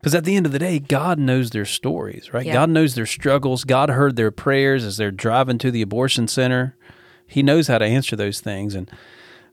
Because at the end of the day, God knows their stories, right? Yeah. God knows their struggles. God heard their prayers as they're driving to the abortion center. He knows how to answer those things. And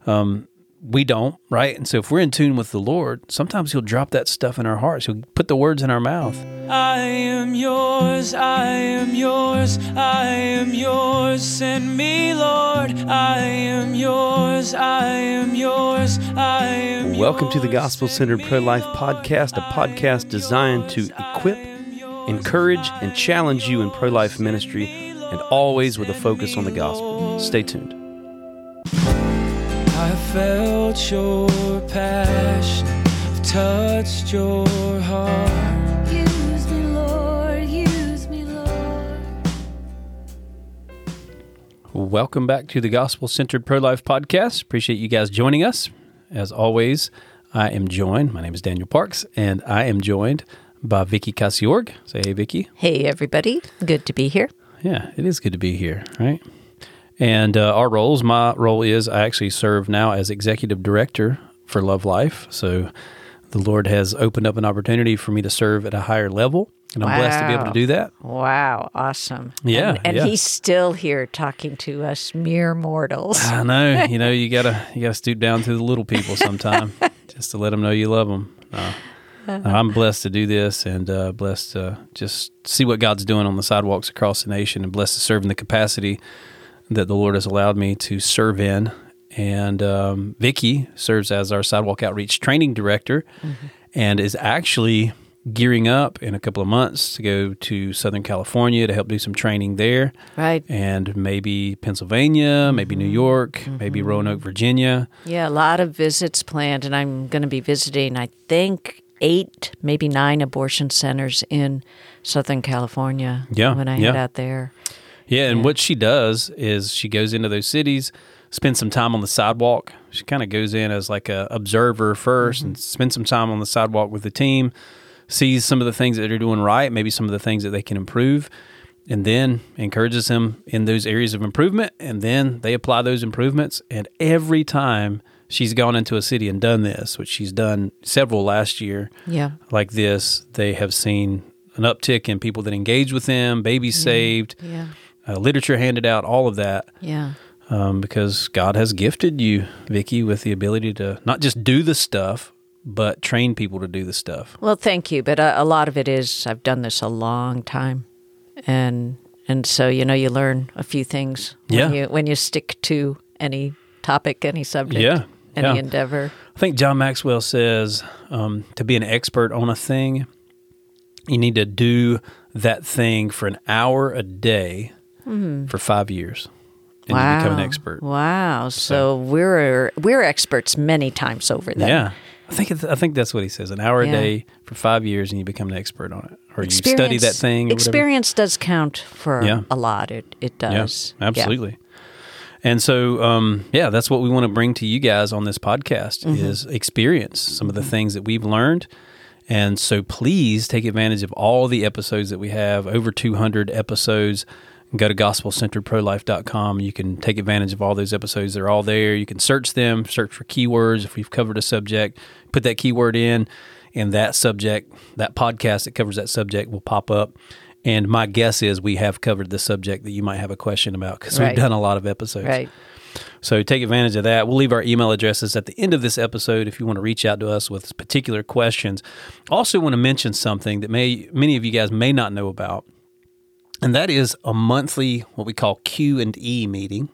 um, we don't, right? And so if we're in tune with the Lord, sometimes He'll drop that stuff in our hearts. He'll put the words in our mouth. I am yours, I am yours, I am yours. Send me, Lord. I am yours, I am yours, I am yours. Welcome to the Gospel Centered Pro Life podcast, a podcast designed to equip, encourage, and challenge you in pro life ministry, and always with a focus on the gospel. Stay tuned. I felt your passion, I've touched your heart. Use me, Lord, use me, Lord. Welcome back to the Gospel Centered Pro Life podcast. Appreciate you guys joining us. As always, I am joined. My name is Daniel Parks, and I am joined by Vicky Casiorg. Say hey, Vicky. Hey, everybody. Good to be here. Yeah, it is good to be here, right? And uh, our roles, my role is I actually serve now as executive director for Love Life. So the Lord has opened up an opportunity for me to serve at a higher level, and I'm blessed to be able to do that. Wow, awesome. Yeah, And, and yeah. he's still here talking to us mere mortals. I know, you know, you gotta you gotta stoop down to the little people sometime, just to let them know you love them. I'm blessed to do this, and uh, blessed to just see what God's doing on the sidewalks across the nation, and blessed to serve in the capacity that the Lord has allowed me to serve in. And um, Vicky serves as our sidewalk outreach training director, mm-hmm. and is actually gearing up in a couple of months to go to Southern California to help do some training there Right. and maybe Pennsylvania, maybe New mm-hmm. York, maybe mm-hmm. Roanoke, Virginia. Yeah, a lot of visits planned, and I'm going to be visiting, I think, eight, maybe nine abortion centers in Southern California Yeah, when I yeah. head out there. Yeah, and Yeah. what she does is she goes into those cities, spends some time on the sidewalk. She kind of goes in as like a observer 1st mm-hmm. and spends some time on the sidewalk with the team, sees some of the things that they're doing right, maybe some of the things that they can improve, and then encourages them in those areas of improvement. And then they apply those improvements. And every time she's gone into a city and done this, which she's done several last year, Yeah. like this, they have seen an uptick in people that engage with them, babies saved, Yeah. Uh, literature handed out, all of that, Yeah. um, because God has gifted you, Vicky, with the ability to not just do the stuff, but train people to do the stuff. Well, thank you, but a, a lot of it is I've done this a long time, and and so you know you learn a few things when Yeah. you when you stick to any topic, any subject, Yeah, any yeah. endeavor. I think John Maxwell says um, to be an expert on a thing, you need to do that thing for an hour a day for five years, and you become an expert. Wow! So, we're we're experts many times over. Then. Yeah. I think it's, I think that's what he says. An hour Yeah. a day for five years, and you become an expert on it, or you study that thing. Or whatever. Experience does count for Yeah. a lot. It it does. Yeah, absolutely. And so, um, yeah, that's what we want to bring to you guys on this podcast Mm-hmm. is experience some of the things that we've learned. And so, please take advantage of all the episodes that we have. Over 200 episodes. Go to gospelcenteredprolife.com. You can take advantage of all those episodes. They're all there. You can search them, search for keywords. If we've covered a subject, put that keyword in, and that subject, that podcast that covers that subject will pop up. And my guess is we have covered the subject that you might have a question about because Right. we've done a lot of episodes. Right. So take advantage of that. We'll leave our email addresses at the end of this episode if you want to reach out to us with particular questions. Also want to mention something that may many of you guys may not know about. And that is a monthly what we call Q and E meeting.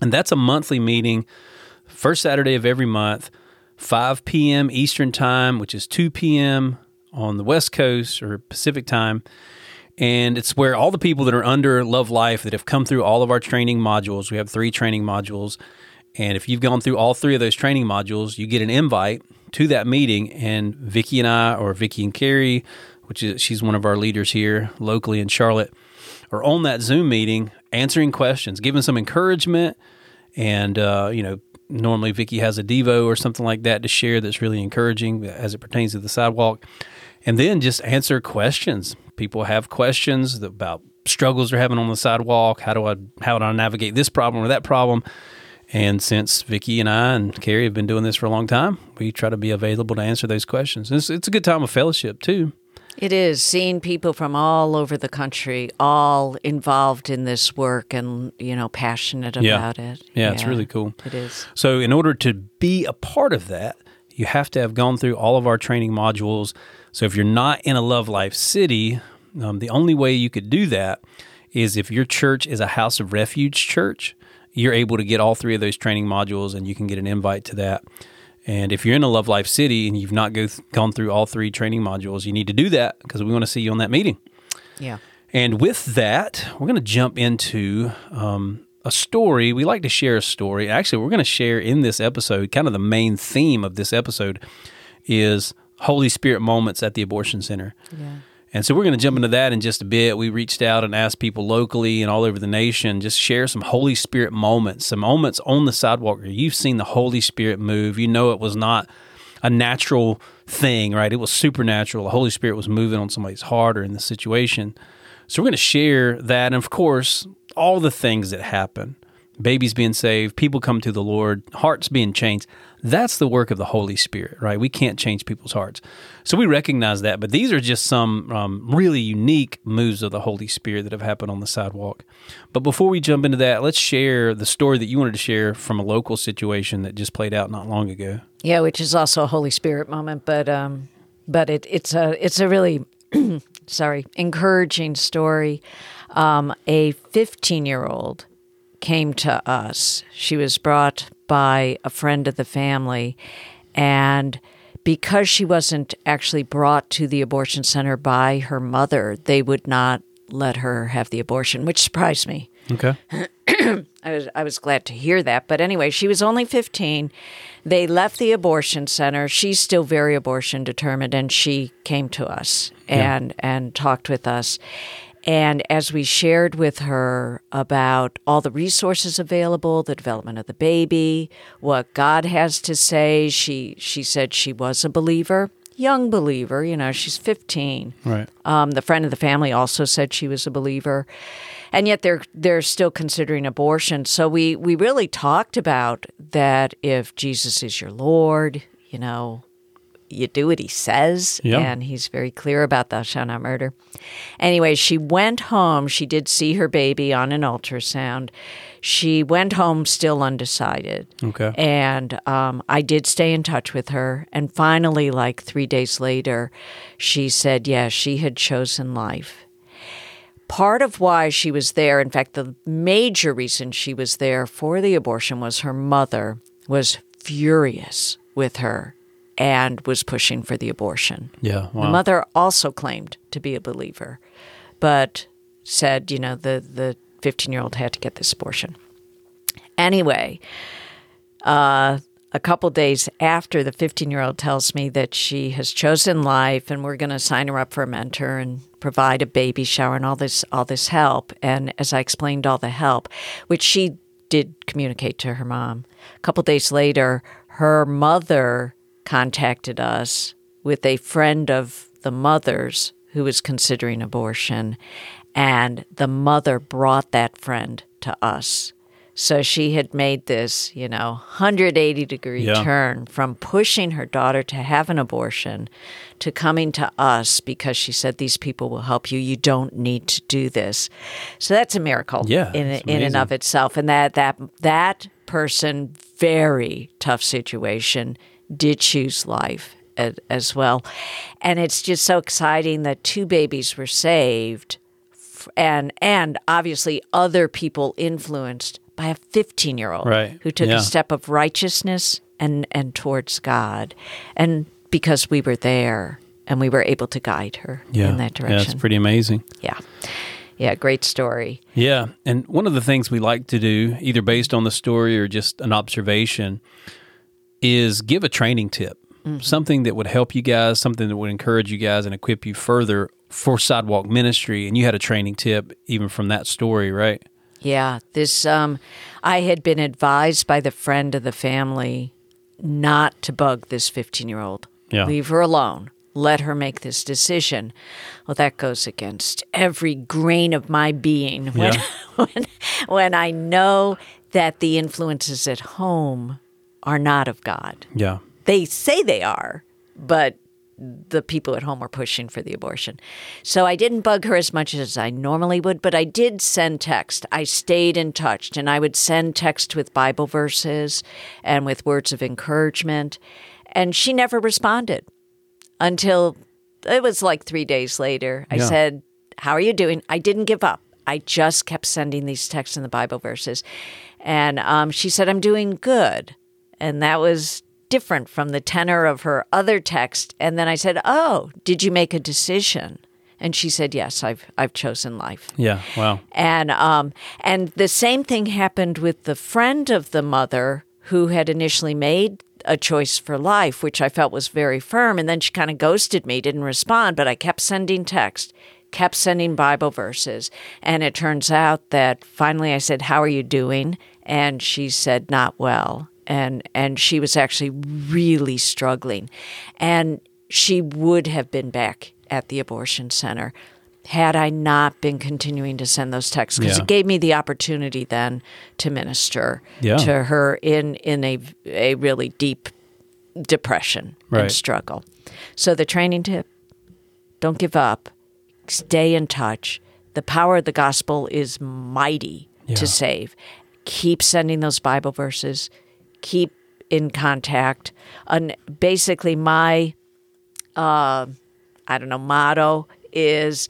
And that's a monthly meeting first Saturday of every month, 5 p.m. Eastern Time, which is 2 p.m. on the West Coast or Pacific Time. And it's where all the people that are under Love Life that have come through all of our training modules, we have three training modules. And if you've gone through all three of those training modules, you get an invite to that meeting. And Vicky and I, or Vicky and Carrie, which is she's one of our leaders here locally in Charlotte, are on that Zoom meeting answering questions, giving some encouragement. And, uh, you know, normally Vicky has a Devo or something like that to share that's really encouraging as it pertains to the sidewalk. And then just answer questions. People have questions about struggles they're having on the sidewalk. How do I how do I navigate this problem or that problem? And since Vicki and I and Carrie have been doing this for a long time, we try to be available to answer those questions. It's, it's a good time of fellowship too. It is seeing people from all over the country, all involved in this work and, you know, passionate Yeah. about it. Yeah, it's really cool. It is. So, in order to be a part of that, you have to have gone through all of our training modules. So, if you're not in a Love Life city, um, the only way you could do that is if your church is a House of Refuge church, you're able to get all three of those training modules and you can get an invite to that. And if you're in a Love Life city and you've not go gone through all three training modules, you need to do that because we want to see you on that meeting. Yeah. And with that, we're going to jump into um, a story. We like to share a story. Actually, we're going to share in this episode, kind of the main theme of this episode is Holy Spirit moments at the abortion center. Yeah. And so we're going to jump into that in just a bit. We reached out and asked people locally and all over the nation just share some Holy Spirit moments, some moments on the sidewalk where you've seen the Holy Spirit move. You know it was not a natural thing, right? It was supernatural. The Holy Spirit was moving on somebody's heart or in the situation. So we're going to share that. And of course, all the things that happen babies being saved, people come to the Lord, hearts being changed. That's the work of the Holy Spirit, right? We can't change people's hearts. So we recognize that. But these are just some um, really unique moves of the Holy Spirit that have happened on the sidewalk. But before we jump into that, let's share the story that you wanted to share from a local situation that just played out not long ago. Yeah, which is also a Holy Spirit moment, but um, but it, it's a it's a really sorry encouraging story. Um, a 15 year old came to us. She was brought by a friend of the family, and because she wasn't actually brought to the abortion center by her mother, they would not let her have the abortion, which surprised me. Okay. I was I was glad to hear that. But anyway, she was only 15. They left the abortion center. She's still very abortion determined and she came to us and and talked with us. And as we shared with her about all the resources available, the development of the baby, what God has to say, she she said she was a believer, young believer, you know, she's 15. Right. Um, the friend of the family also said she was a believer, and yet they're they're still considering abortion. So we we really talked about that. If Jesus is your Lord, you know, you do what He says, Yeah. and He's very clear about thou shalt not murder. Anyway, she went home. She did see her baby on an ultrasound. She went home still undecided. Okay. And um, I did stay in touch with her. And finally, like three days later, she said, yeah, she had chosen life. Part of why she was there, in fact, the major reason she was there for the abortion was her mother was furious with her and was pushing for the abortion. Yeah. Wow. The mother also claimed to be a believer, but said, you know, the the 15 year old had to get this abortion. Anyway, uh, a couple days after the 15 year old tells me that she has chosen life and we're going to sign her up for a mentor and provide a baby shower and all this all this help and as i explained all the help which she did communicate to her mom a couple days later her mother contacted us with a friend of the mother's who was considering abortion and the mother brought that friend to us so she had made this, you know, 180 degree Yeah. turn from pushing her daughter to have an abortion to coming to us because she said these people will help you. You don't need to do this. So that's a miracle Yeah, in in and of itself. And that that that person, very tough situation, did choose life as, well. And it's just so exciting that two babies were saved and and obviously other people influenced by a 15 year old Right. who took Yeah. a step of righteousness and and towards God and because we were there and we were able to guide her yeah. in that direction. Yeah, it's pretty amazing. yeah yeah great story Yeah. And one of the things we like to do, either based on the story or just an observation, is give a training tip. Something that would help you guys, something that would encourage you guys and equip you further for sidewalk ministry. And you had a training tip even from that story, right? Yeah, this um I had been advised by the friend of the family not to bug this 15-year-old. Yeah. Leave her alone. Let her make this decision. Well, that goes against every grain of my being when Yeah. when, when I know that the influences at home are not of God. Yeah. They say they are, but the people at home were pushing for the abortion. So I didn't bug her as much as I normally would, but I did send text. I stayed in touch and I would send text with Bible verses and with words of encouragement. And she never responded until it was like three days later. I Yeah. said, How are you doing? I didn't give up. I just kept sending these texts and the Bible verses. And um, she said, I'm doing good. And that was different from the tenor of her other text. And then I said, Oh, did you make a decision? And she said, Yes, I've, I've chosen life. Yeah. Wow. And um, and the same thing happened with the friend of the mother who had initially made a choice for life, which I felt was very firm. And then she kind of ghosted me, didn't respond, but I kept sending text, kept sending Bible verses. And it turns out that finally I said, How are you doing? And she said, Not well. And and she was actually really struggling. And she would have been back at the abortion center had I not been continuing to send those texts because Yeah. it gave me the opportunity then to minister Yeah. to her in in a a really deep depression Right. and struggle. So the training tip: don't give up, stay in touch. The power of the gospel is mighty Yeah. to save. Keep sending those Bible verses. Keep in contact. And basically, my uh, I don't know, motto is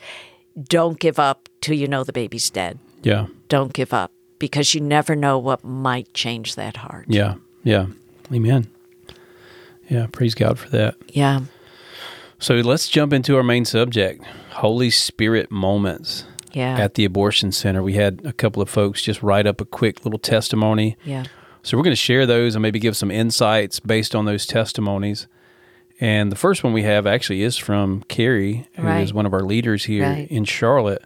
don't give up till you know the baby's dead. Yeah. Don't give up because you never know what might change that heart. Yeah. Yeah. Amen. Yeah. Praise God for that. Yeah. So let's jump into our main subject Holy Spirit moments Yeah. at the abortion center. We had a couple of folks just write up a quick little testimony. yeah. So we're going to share those and maybe give some insights based on those testimonies. And the first one we have actually is from Carrie, who is Right. one of our leaders here Right. in Charlotte.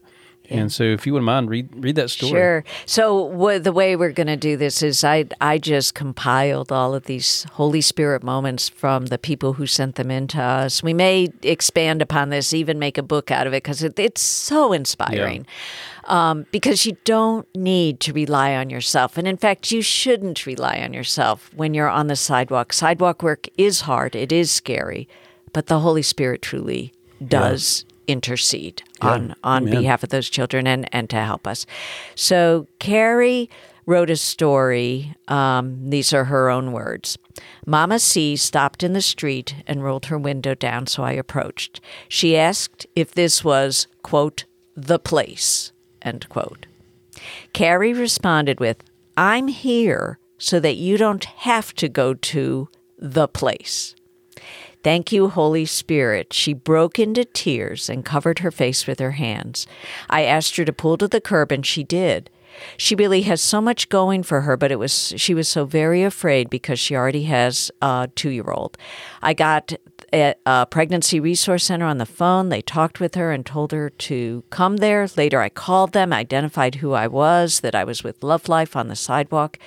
And so, if you wouldn't mind, read read that story. Sure. So the way we're going to do this is I I just compiled all of these Holy Spirit moments from the people who sent them in to us. We may expand upon this, even make a book out of it because it, it's so inspiring. Um, because you don't need to rely on yourself, and in fact, you shouldn't rely on yourself when you're on the sidewalk. Sidewalk work is hard. It is scary, but the Holy Spirit truly does intercede on on Amen. behalf of those children and and to help us. So Carrie wrote a story. Um, these are her own words. Mama C stopped in the street and rolled her window down, so I approached. She asked if this was quote the place end quote. Carrie responded with, "I'm here so that you don't have to go to the place." Thank you, Holy Spirit. She broke into tears and covered her face with her hands. I asked her to pull to the curb, and she did. She really has so much going for her, but it was she was so very afraid because she already has a two-year-old. I got a, a pregnancy resource center on the phone. They talked with her and told her to come there. Later, I called them, identified who I was, that I was with Love Life on the sidewalk,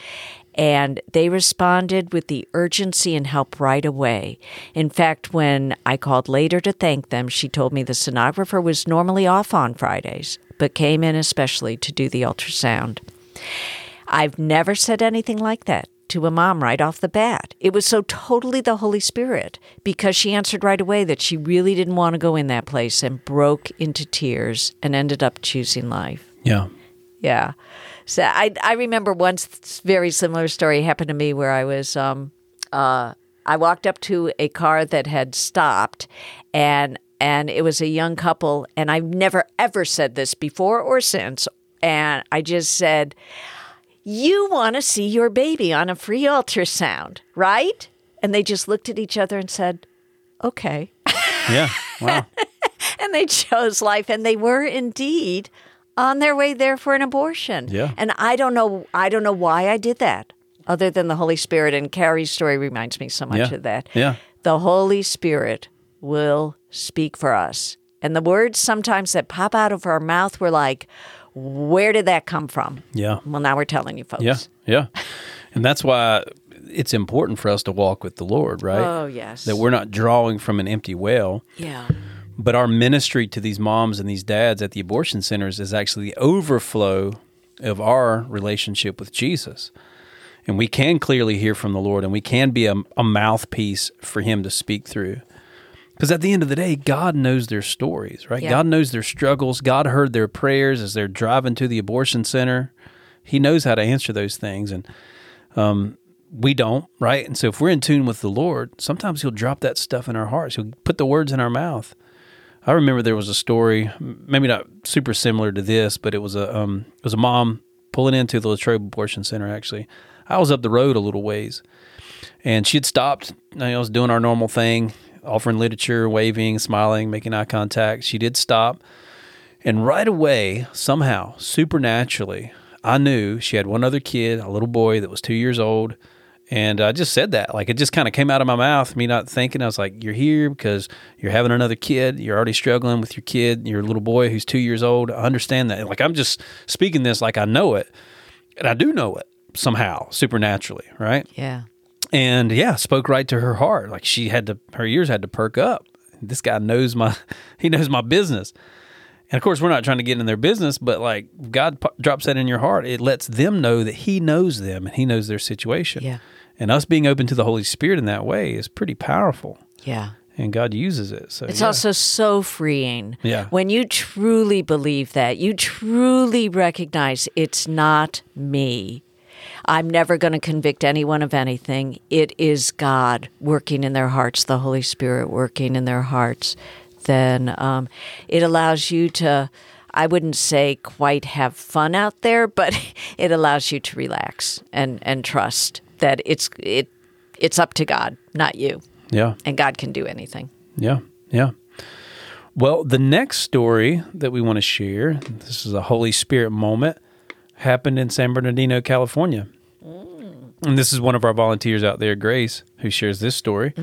and they responded with the urgency and help right away. In fact, when I called later to thank them, she told me the sonographer was normally off on Fridays, but came in especially to do the ultrasound. I've never said anything like that to a mom right off the bat. It was so totally the Holy Spirit because she answered right away that she really didn't want to go in that place and broke into tears and ended up choosing life. Yeah. Yeah. So I I remember once very similar story happened to me where I was um uh I walked up to a car that had stopped and and it was a young couple and I've never ever said this before or since and I just said you want to see your baby on a free ultrasound, right? And they just looked at each other and said, "Okay." Yeah. Wow. and they chose life and they were indeed on their way there for an abortion Yeah. and i don't know i don't know why i did that other than the holy spirit and carrie's story reminds me so much Yeah. of that Yeah. the holy spirit will speak for us and the words sometimes that pop out of our mouth were like where did that come from Yeah. well now we're telling you folks Yeah. Yeah. And that's why it's important for us to walk with the Lord, right? oh yes That we're not drawing from an empty well, yeah but our ministry to these moms and these dads at the abortion centers is actually the overflow of our relationship with Jesus. And we can clearly hear from the Lord and we can be a, a mouthpiece for Him to speak through. Because at the end of the day, God knows their stories, right? Yeah. God knows their struggles. God heard their prayers as they're driving to the abortion center. He knows how to answer those things. And um, we don't, right? And so if we're in tune with the Lord, sometimes He'll drop that stuff in our hearts. He'll put the words in our mouth. I remember there was a story, maybe not super similar to this, but it was a um, it was a mom pulling into the Latrobe Abortion Center. Actually, I was up the road a little ways, and she had stopped. You know, I was doing our normal thing, offering literature, waving, smiling, making eye contact. She did stop, and right away, somehow, supernaturally, I knew she had one other kid, a little boy that was two years old. And I just said that. Like it just kind of came out of my mouth, me not thinking. I was like, You're here because you're having another kid. You're already struggling with your kid, your little boy who's two years old. I understand that. Like I'm just speaking this like I know it. And I do know it somehow, supernaturally, right? Yeah. And yeah, spoke right to her heart. Like she had to, her ears had to perk up. This guy knows my, he knows my business. And of course, we're not trying to get in their business, but like God p- drops that in your heart, it lets them know that He knows them and He knows their situation. Yeah. And us being open to the Holy Spirit in that way is pretty powerful. Yeah. And God uses it. So It's yeah. also so freeing. Yeah. When you truly believe that, you truly recognize it's not me. I'm never going to convict anyone of anything. It is God working in their hearts, the Holy Spirit working in their hearts. Then um, it allows you to, I wouldn't say quite have fun out there, but it allows you to relax and, and trust that it's it it's up to God, not you, yeah. and God can do anything. Yeah, yeah. Well, the next story that we want to share, this is a Holy Spirit moment, happened in San Bernardino, California. And this is one of our volunteers out there, Grace, who shares this story.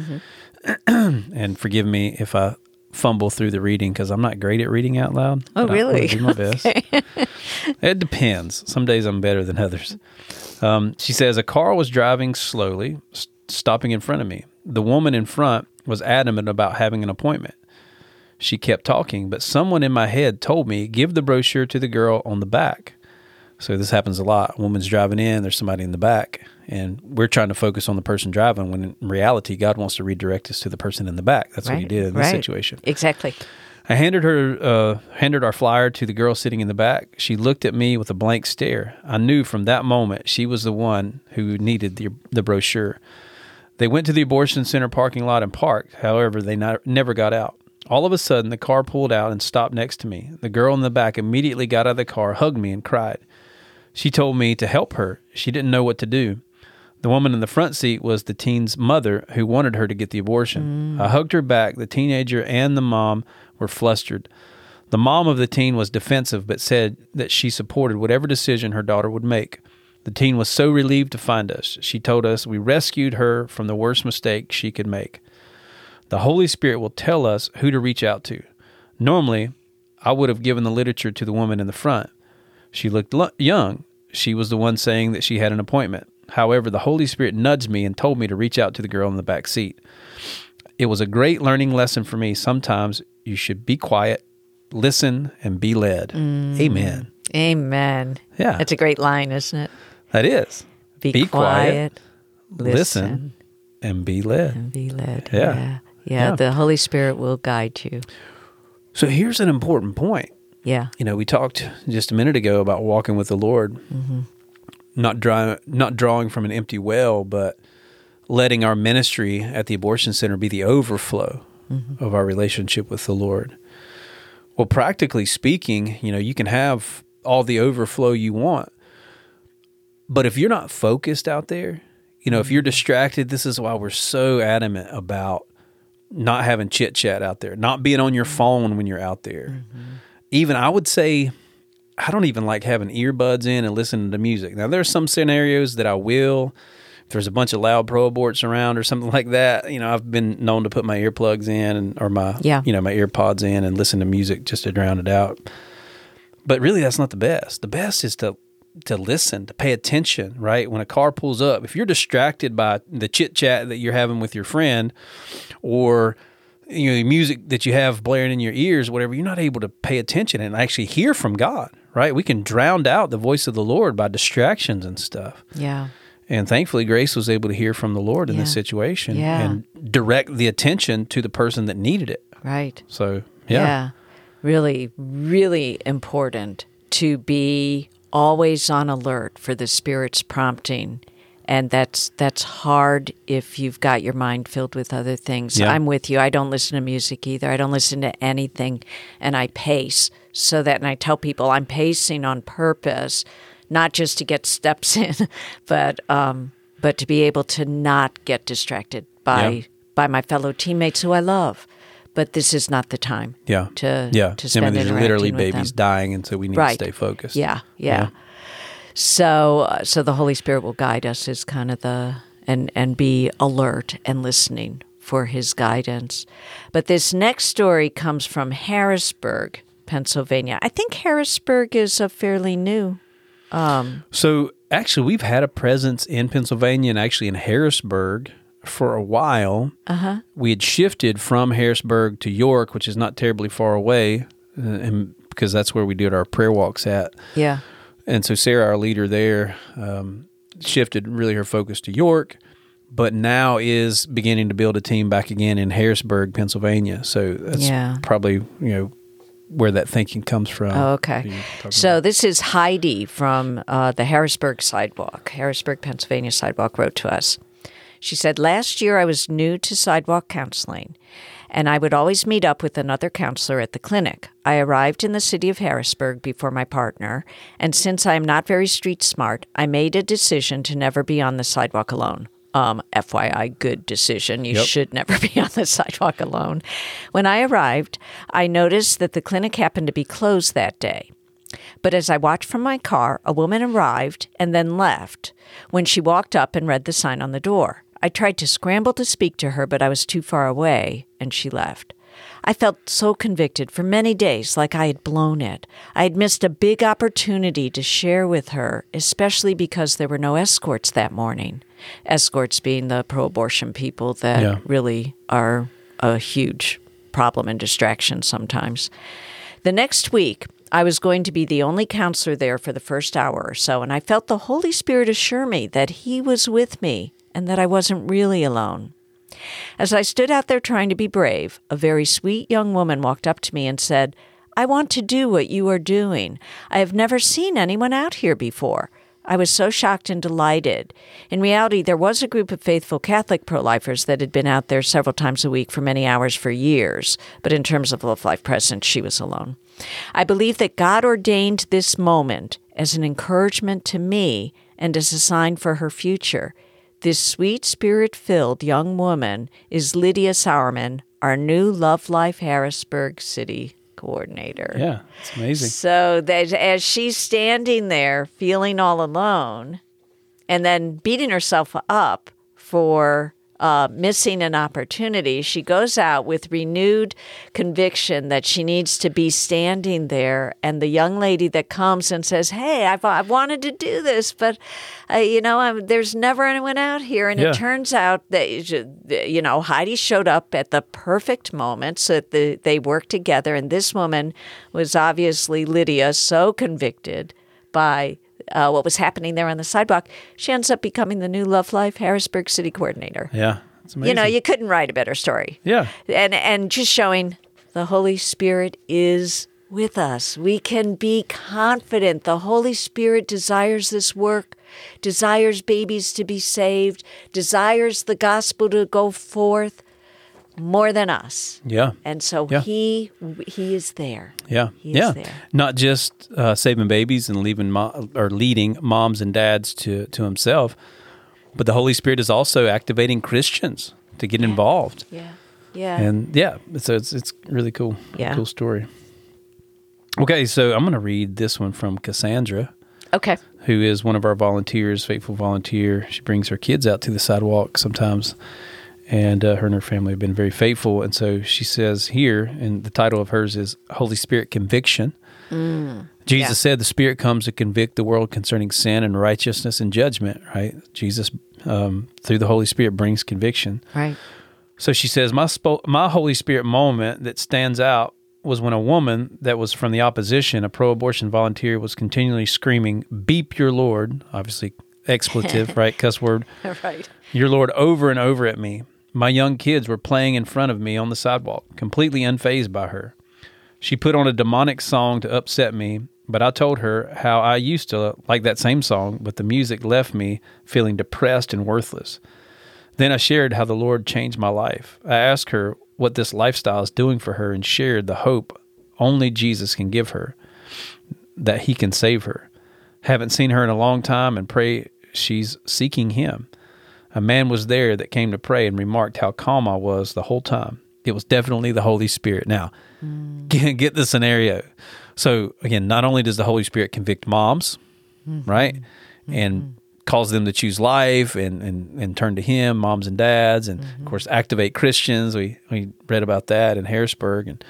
and forgive me if I fumble through the reading because I'm not great at reading out loud. Oh, but I- I'm really? do my best. it depends. Some days I'm better than others. Um, she says, A car was driving slowly, s- stopping in front of me. The woman in front was adamant about having an appointment. She kept talking, but someone in my head told me, Give the brochure to the girl on the back. So this happens a lot. A woman's driving in, there's somebody in the back, and we're trying to focus on the person driving when in reality, God wants to redirect us to the person in the back. That's what he did in this right. situation. Exactly. I handed her uh, handed our flyer to the girl sitting in the back. She looked at me with a blank stare. I knew from that moment she was the one who needed the the brochure. They went to the abortion center parking lot and parked. However, they not, never got out. All of a sudden, the car pulled out and stopped next to me. The girl in the back immediately got out of the car, hugged me, and cried. She told me to help her. She didn't know what to do. The woman in the front seat was the teen's mother who wanted her to get the abortion. Mm. I hugged her back. The teenager and the mom were flustered. The mom of the teen was defensive but said that she supported whatever decision her daughter would make. The teen was so relieved to find us. She told us we rescued her from the worst mistake she could make. The Holy Spirit will tell us who to reach out to. Normally, I would have given the literature to the woman in the front. She looked lo- young. She was the one saying that she had an appointment. However, the Holy Spirit nudged me and told me to reach out to the girl in the back seat. It was a great learning lesson for me. Sometimes you should be quiet, listen, and be led. Mm. Amen. Amen. Yeah. That's a great line, isn't it? That is. Be, Be quiet, quiet, listen, listen, and be led. and be led. Yeah. Yeah. yeah. Yeah. The Holy Spirit will guide you. So here's an important point. Yeah. You know, we talked just a minute ago about walking with the Lord, mm-hmm. not drawing, not drawing from an empty well, but letting our ministry at the abortion center be the overflow mm-hmm. of our relationship with the Lord. Well, practically speaking, you know, you can have all the overflow you want, but if you're not focused out there, you know, if you're mm-hmm. distracted, this is why we're so adamant about not having chit chat out there, not being on your phone when you're out there. Even I would say, I don't even like having earbuds in and listening to music. Now, there's some scenarios that I will. If there's a bunch of loud pro aborts around or something like that, you know, I've been known to put my earplugs in and or my Yeah. you know my earpods in and listen to music just to drown it out. But really, that's not the best. The best is to to listen, to pay attention. Right when a car pulls up, if you're distracted by the chit chat that you're having with your friend, or you know music that you have blaring in your ears, whatever, you're not able to pay attention and actually hear from God. right? We can drown out the voice of the Lord by distractions and stuff. Yeah. And thankfully, Grace was able to hear from the Lord in this situation Yeah. and direct the attention to the person that needed it. Right. So, yeah. Really, really important to be always on alert for the Spirit's prompting. And that's that's hard if you've got your mind filled with other things. Yeah. I'm with you. I don't listen to music either. I don't listen to anything and I pace so that and I tell people I'm pacing on purpose, not just to get steps in, but um but to be able to not get distracted by Yeah. by my fellow teammates who I love. But this is not the time Yeah. to yeah. to I spend mean, there's literally babies dying, and so we need Right. to stay focused. Yeah, yeah. So, uh, so the Holy Spirit will guide us is kind of the and and be alert and listening for His guidance. But this next story comes from Harrisburg, Pennsylvania. I think Harrisburg is a fairly new. So actually, we've had a presence in Pennsylvania and actually in Harrisburg for a while. Uh-huh. We had shifted from Harrisburg to York, which is not terribly far away, uh, and because that's where we did our prayer walks at. Yeah, And so Sarah, our leader there, um, shifted really her focus to York, but now is beginning to build a team back again in Harrisburg, Pennsylvania. So that's Yeah. probably you know where that thinking comes from. Oh, okay. So this is Heidi from uh, the Harrisburg Sidewalk, Harrisburg, Pennsylvania Sidewalk, wrote to us. She said, Last year I was new to sidewalk counseling, and I would always meet up with another counselor at the clinic. I arrived in the city of Harrisburg before my partner, and since I am not very street smart, I made a decision to never be on the sidewalk alone. Um, FYI, good decision. You Yep. should never be on the sidewalk alone. When I arrived, I noticed that the clinic happened to be closed that day. But as I watched from my car, a woman arrived and then left when she walked up and read the sign on the door. I tried to scramble to speak to her, but I was too far away, and she left. I felt so convicted for many days, like I had blown it. I had missed a big opportunity to share with her, especially because there were no escorts that morning. Escorts being the pro abortion people that Yeah. really are a huge problem and distraction sometimes. The next week, I was going to be the only counselor there for the first hour or so, and I felt the Holy Spirit assure me that He was with me and that I wasn't really alone. As I stood out there trying to be brave, a very sweet young woman walked up to me and said, I want to do what you are doing. I have never seen anyone out here before. I was so shocked and delighted. In reality, there was a group of faithful Catholic pro lifers that had been out there several times a week for many hours for years, but in terms of Love Life Presence, she was alone. I believe that God ordained this moment as an encouragement to me and as a sign for her future. This sweet spirit filled young woman is Lydia Sauerman, our new Love Life Harrisburg City coordinator. Yeah, it's amazing. So that as she's standing there feeling all alone and then beating herself up for uh, missing an opportunity, she goes out with renewed conviction that she needs to be standing there. And the young lady that comes and says, Hey, I've, I've wanted to do this, but, uh, you know, I'm, there's never anyone out here. And Yeah. it turns out that, you know, Heidi showed up at the perfect moment so that the, they worked together. And this woman was obviously Lydia, so convicted by uh, what was happening there on the sidewalk. She ends up becoming the new Love Life Harrisburg City Coordinator. Yeah, it's amazing. You know, you couldn't write a better story. yeah, And and just showing the Holy Spirit is with us. We can be confident. The Holy Spirit desires this work, desires babies to be saved, desires the gospel to go forth more than us. yeah, And so Yeah. he he is there. yeah, He is yeah. there. Not just uh, saving babies and leaving mo- or leading moms and dads to to himself, but the Holy Spirit is also activating Christians to get involved. Yeah. Yeah. And yeah, so it's it's really cool. Yeah. cool story. Okay, so I'm going to read this one from Cassandra. okay. who is one of our volunteers, faithful volunteer. She brings her kids out to the sidewalk sometimes, and uh, her and her family have been very faithful. And so she says here, and the title of hers is Holy Spirit Conviction. Jesus Yeah. said the Spirit comes to convict the world concerning sin and righteousness and judgment, right? Jesus, um, through the Holy Spirit, brings conviction. Right. So she says, my, spo- my Holy Spirit moment that stands out was when a woman that was from the opposition, a pro abortion volunteer, was continually screaming, Beep your Lord, obviously expletive, right? Cuss word. right. Your Lord over and over at me. My young kids were playing in front of me on the sidewalk, completely unfazed by her. She put on a demonic song to upset me, but I told her how I used to like that same song, but the music left me feeling depressed and worthless. Then I shared how the Lord changed my life. I asked her what this lifestyle is doing for her and shared the hope only Jesus can give her, that he can save her. Haven't seen her in a long time and pray she's seeking him. A man was there that came to pray and remarked how calm I was the whole time. It was definitely the Holy Spirit. Now, mm. get, get the scenario. So, again, not only does the Holy Spirit convict moms, mm-hmm. right? And mm-hmm. cause them to choose life and, and, and turn to Him, moms and dads, and of mm-hmm. course, activate Christians. We, we read about that in Harrisburg and,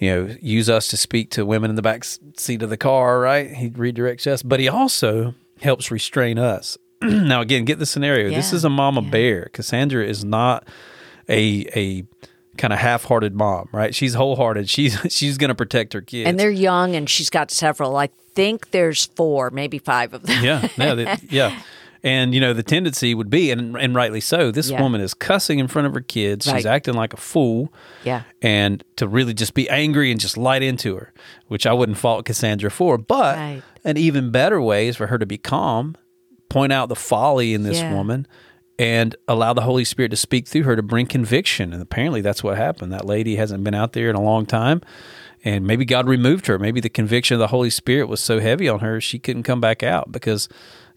you know, use us to speak to women in the back seat of the car, right? He redirects us, but He also helps restrain us. now, again, get the scenario. This is a mama yeah. bear. Cassandra is not a, a, kind of half-hearted mom, right? She's wholehearted. She's she's going to protect her kids. And they're young, and she's got several. I think there's four, maybe five of them. yeah, yeah, that- yeah. And you know the tendency would be, and and rightly so. This Yeah. woman is cussing in front of her kids. She's acting like a fool. Yeah. And to really just be angry and just light into her, which I wouldn't fault Cassandra for. But Right. an even better way is for her to be calm, point out the folly in this Yeah. woman, and allow the Holy Spirit to speak through her to bring conviction. And apparently that's what happened. That lady hasn't been out there in a long time. And maybe God removed her. Maybe the conviction of the Holy Spirit was so heavy on her she couldn't come back out because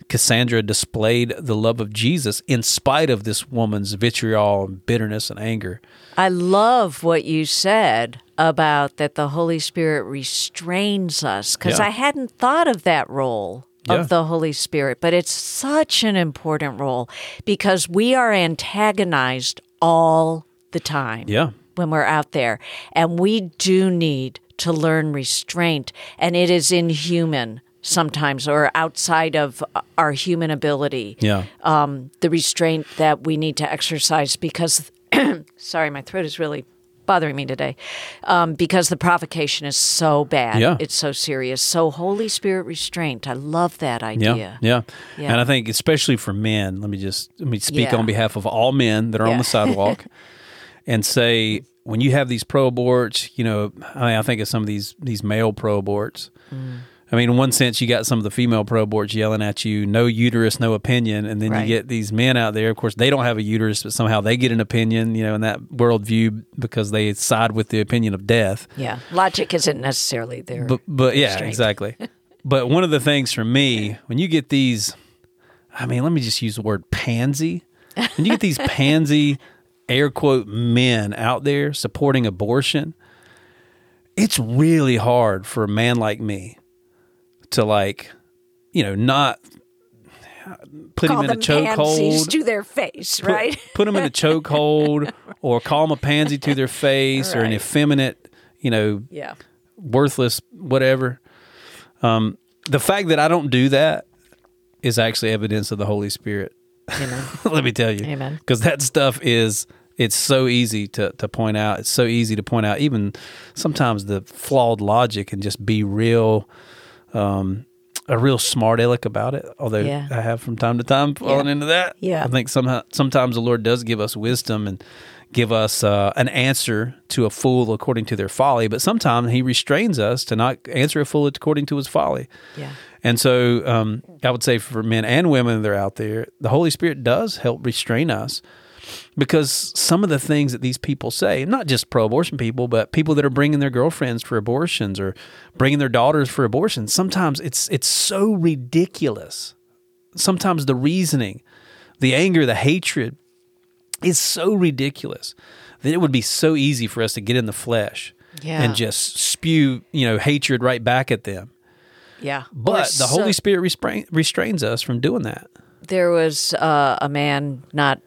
Cassandra displayed the love of Jesus in spite of this woman's vitriol and bitterness and anger. I love what you said about that the Holy Spirit restrains us because Yeah. I hadn't thought of that role Yeah. of the Holy Spirit, but it's such an important role because we are antagonized all the time Yeah. when we're out there. And we do need to learn restraint, and it is inhuman sometimes or outside of our human ability Yeah. um, the restraint that we need to exercise because, sorry, my throat is really bothering me today um, because the provocation is so bad. Yeah. It's so serious. So, Holy Spirit restraint. I love that idea. yeah, Yeah. And I think especially for men, let me just let me speak Yeah. on behalf of all men that are on the sidewalk and say when you have these pro aborts, you know, I mean, I think of some of these these male pro aborts. Mm. I mean, in one sense, you got some of the female pro aborts yelling at you, "No uterus, no opinion," and then Right. you get these men out there. Of course, they don't have a uterus, but somehow they get an opinion, you know, in that worldview because they side with the opinion of death. Yeah. Logic isn't necessarily there. But but yeah, Restraint. exactly. but one of the things for me, when you get these, I mean, let me just use the word pansy. When you get these pansy, air quote men out there supporting abortion, it's really hard for a man like me to like, you know, not put Call him in a chokehold to their face, put, right? put them in a chokehold or call them a pansy to their face or an effeminate, you know, yeah. worthless, whatever. Um, the fact that I don't do that is actually evidence of the Holy Spirit. Let me tell you, Amen. Because that stuff is it's so easy to to point out. It's so easy to point out. Even sometimes the flawed logic and just be real. Um, a real smart aleck about it, although Yeah. I have from time to time fallen Yeah. into that. Yeah. I think somehow sometimes the Lord does give us wisdom and give us uh, an answer to a fool according to their folly, but sometimes He restrains us to not answer a fool according to his folly. Yeah. And so um, I would say for men and women that are out there, the Holy Spirit does help restrain us because some of the things that these people say, not just pro abortion people, but people that are bringing their girlfriends for abortions or bringing their daughters for abortions, sometimes it's, it's so ridiculous. Sometimes the reasoning, the anger, the hatred is so ridiculous that it would be so easy for us to get in the flesh Yeah. and just spew, you know, hatred right back at them. Yeah. But the Holy Spirit restrain, restrains us from doing that. There was uh, a man not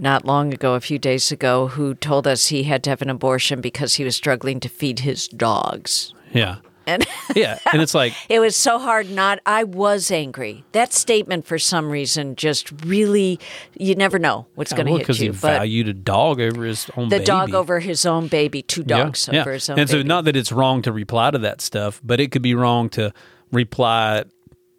not long ago, a few days ago, who told us he had to have an abortion because he was struggling to feed his dogs. Yeah. And Yeah, and it's like it was so hard not I was angry. That statement for some reason just really you never know what's going to hit because you. he But valued a dog over his own the baby. dog over his own baby, two dogs yeah. over his own And so, baby. not that it's wrong to reply to that stuff, but it could be wrong to reply.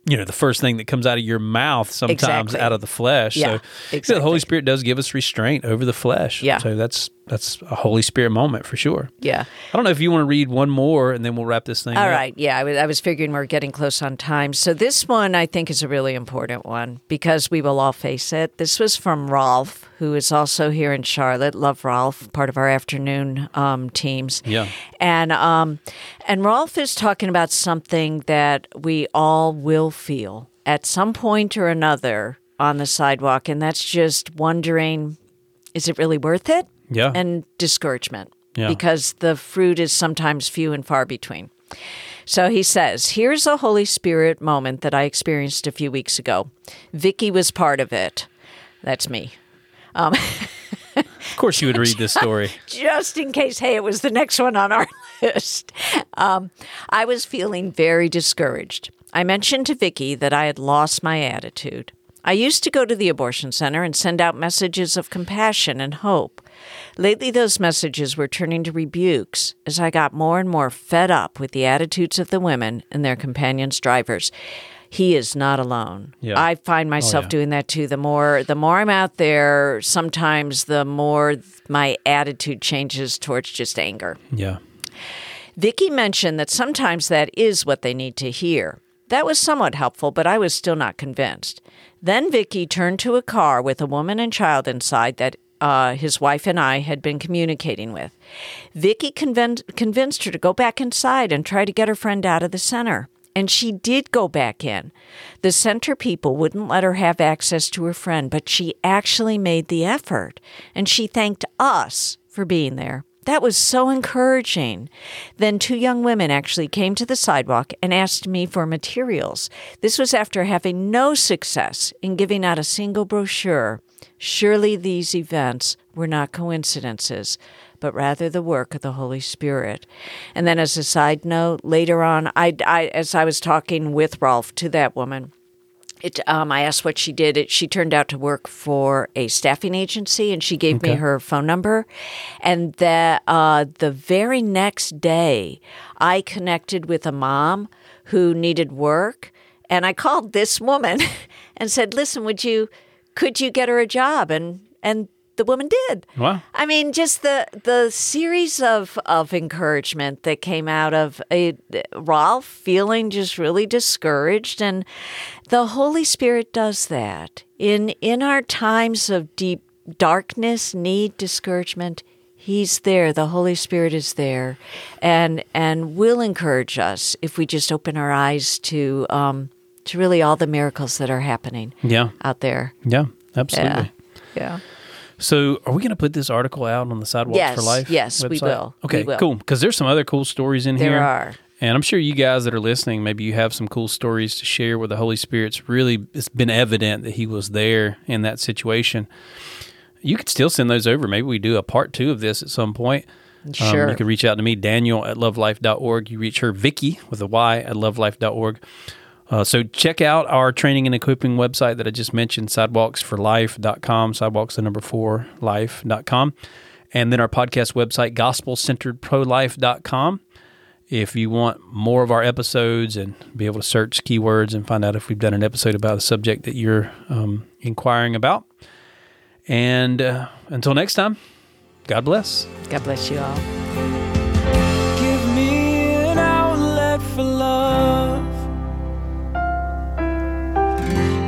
You know, the first thing that comes out of your mouth sometimes Exactly. out of the flesh. Yeah, so, yeah, the. Holy Spirit does give us restraint over the flesh. Yeah. So that's that's a Holy Spirit moment for sure. yeah. I don't know if you want to read one more and then we'll wrap this thing All up. right. Yeah, I was, I was figuring we're getting close on time. So this one I think is a really important one because we will all face it. This was from Rolf, who is also here in Charlotte. Love Rolf, part of our afternoon um, teams. Yeah. And um, and Rolf is talking about something that we all will feel at some point or another on the sidewalk, and that's just wondering, is it really worth it? Yeah. And discouragement. Yeah. Because the fruit is sometimes few and far between. So he says, here's a Holy Spirit moment that I experienced a few weeks ago. Vicky was part of it. That's me. Of course, you would read this story. just in case, hey, it was the next one on our list. Um, I was feeling very discouraged. I mentioned to Vicky that I had lost my attitude. I used to go to the abortion center and send out messages of compassion and hope. Lately, those messages were turning to rebukes as I got more and more fed up with the attitudes of the women and their companions' drivers. He is not alone. Yeah. I find oh, myself yeah. doing that too. The more the more I'm out there, sometimes the more my attitude changes towards just anger. Yeah. Vicky mentioned that sometimes that is what they need to hear. That was somewhat helpful, but I was still not convinced. Then Vicky turned to a car with a woman and child inside that uh, his wife and I had been communicating with. Vicky convin- convinced her to go back inside and try to get her friend out of the center. And she did go back in. The center people wouldn't let her have access to her friend, but she actually made the effort. And she thanked us for being there. That was so encouraging. Then two young women actually came to the sidewalk and asked me for materials. This was after having no success in giving out a single brochure. Surely these events were not coincidences, but rather the work of the Holy Spirit. And then, as a side note, later on, I, I as I was talking with Rolf to that woman, it, um, I asked what she did. It, she turned out to work for a staffing agency, and she gave me her phone number. And the uh, the very next day, I connected with a mom who needed work, and I called this woman and said, "Listen, would you could you get her a job?" And and the woman did. Wow. I mean, just the the series of of encouragement that came out of a Ralph feeling just really discouraged, and the Holy Spirit does that in in our times of deep darkness, need, discouragement. He's there. The Holy Spirit is there, and and will encourage us if we just open our eyes to um, to really all the miracles that are happening Yeah. out there. Yeah. Absolutely. Yeah. So, are we going to put this article out on the Sidewalk Yes, for Life? yes, we will. Okay, We will. cool. Because there's some other cool stories in There here. There are. And I'm sure you guys that are listening, maybe you have some cool stories to share where the Holy Spirit's really, it's been evident that He was there in that situation. You could still send those over. Maybe we do a part two of this at some point. Um, Sure. you can reach out to me, Daniel at lovelife.org. You reach her, Vicky, with a Y at lovelife.org. Uh, so check out our training and equipping website that I just mentioned, sidewalksforlife.com, sidewalks the number four, life.com. And then our podcast website, gospelcenteredprolife.com. If you want more of our episodes and be able to search keywords and find out if we've done an episode about a subject that you're um, inquiring about. And uh, until next time, God bless. God bless you all.